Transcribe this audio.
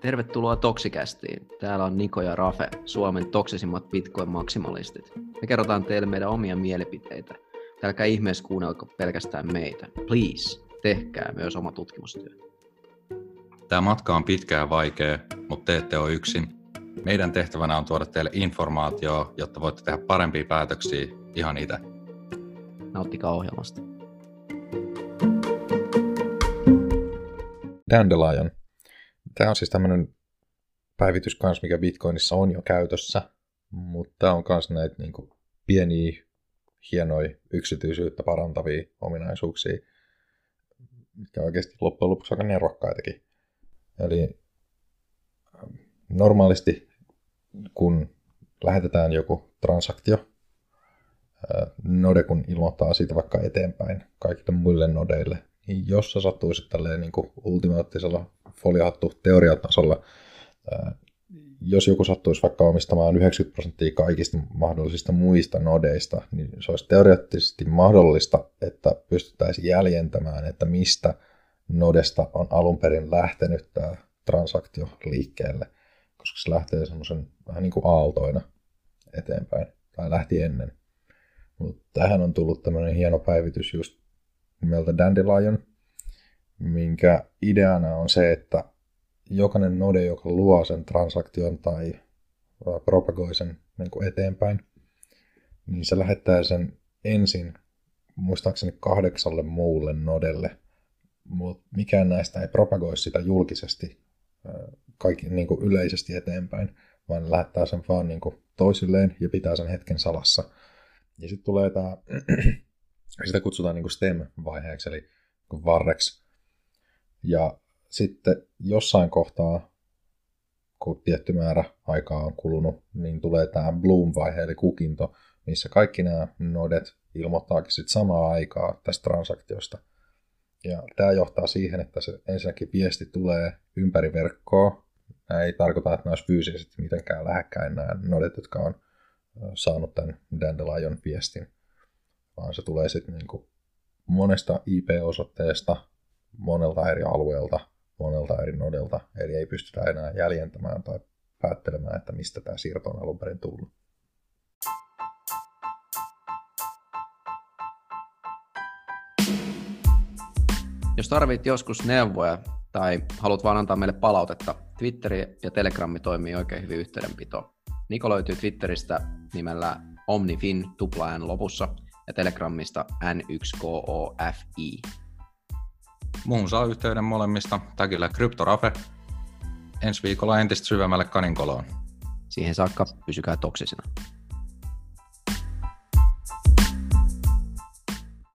Tervetuloa Toksikästiin. Täällä on Niko ja Rafe, Suomen toksisimmat Bitcoin-maksimalistit. Me kerrotaan teille meidän omia mielipiteitä. Älkää ihmeessä kuunnelko pelkästään meitä. Please, tehkää myös oma tutkimustyö. Tämä matka on pitkä ja vaikea, mutta te ette ole yksin. Meidän tehtävänä on tuoda teille informaatiota, jotta voitte tehdä parempia päätöksiä ihan itse. Nauttikaa ohjelmasta. Dandelion. Tämä on siis tämmöinen päivitys kanssa, mikä Bitcoinissa on jo käytössä, mutta tämä on myös näitä niin kuin, pieniä, hienoja, yksityisyyttä parantavia ominaisuuksia, mitkä oikeasti loppujen lopuksi aika nerokkaitakin. Eli ähm, normaalisti, kun lähetetään joku transaktio, äh, node kun ilmoittaa siitä vaikka eteenpäin kaikille muille nodeille, niin jos se sattuisi tälleen niin kuin ultimaattisella foliohattu teoriatasolla, jos joku sattuisi vaikka omistamaan 90 prosenttia kaikista mahdollisista muista nodeista, niin se olisi teoreettisesti mahdollista, että pystyttäisiin jäljentämään, että mistä nodesta on alun perin lähtenyt tämä transaktio liikkeelle, koska se lähtee semmoisen vähän niin kuin aaltoina eteenpäin, tai lähti ennen. Mutta tähän on tullut tämmöinen hieno päivitys just nimeltä Dandelion, minkä ideana on se, että jokainen node, joka luo sen transaktion tai propagoi sen niin kuin eteenpäin, niin se lähettää sen ensin muistaakseni kahdeksalle muulle nodelle, mutta mikään näistä ei propagoi sitä julkisesti kaikki, niin kuin yleisesti eteenpäin, vaan lähettää sen vaan niin kuin toisilleen ja pitää sen hetken salassa. Ja sitten tulee tämä, sitä kutsutaan niin kuin STEM-vaiheeksi, eli varreksi. Ja sitten jossain kohtaa, kun tietty määrä aikaa on kulunut, niin tulee tämä Bloom-vaihe, eli kukinto, missä kaikki nämä nodet ilmoittaakin sitten samaa aikaa tästä transaktiosta. Ja tämä johtaa siihen, että se ensinnäkin viesti tulee ympäri verkkoa. Nämä ei tarkoita, että nämä olisi fyysisesti mitenkään lähekkäin nämä nodet, jotka on saanut tämän Dandelion viestin, vaan se tulee sitten niin monesta IP-osoitteesta, monelta eri alueelta, monelta eri nodelta, eli ei pystytä enää jäljentämään tai päättelemään, että mistä tämä siirto on alun perin tullut. Jos tarvit joskus neuvoja tai haluat vaan antaa meille palautetta, Twitteri ja Telegrammi toimii oikein hyvin yhteydenpito. Niko löytyy Twitteristä nimellä OmniFin tupla lopussa ja Telegramista N1KOFI. Muun saa yhteyden molemmista tagillä Kryptorafe. Ensi viikolla entistä syvemmälle kaninkoloon. Siihen saakka pysykää toksisena.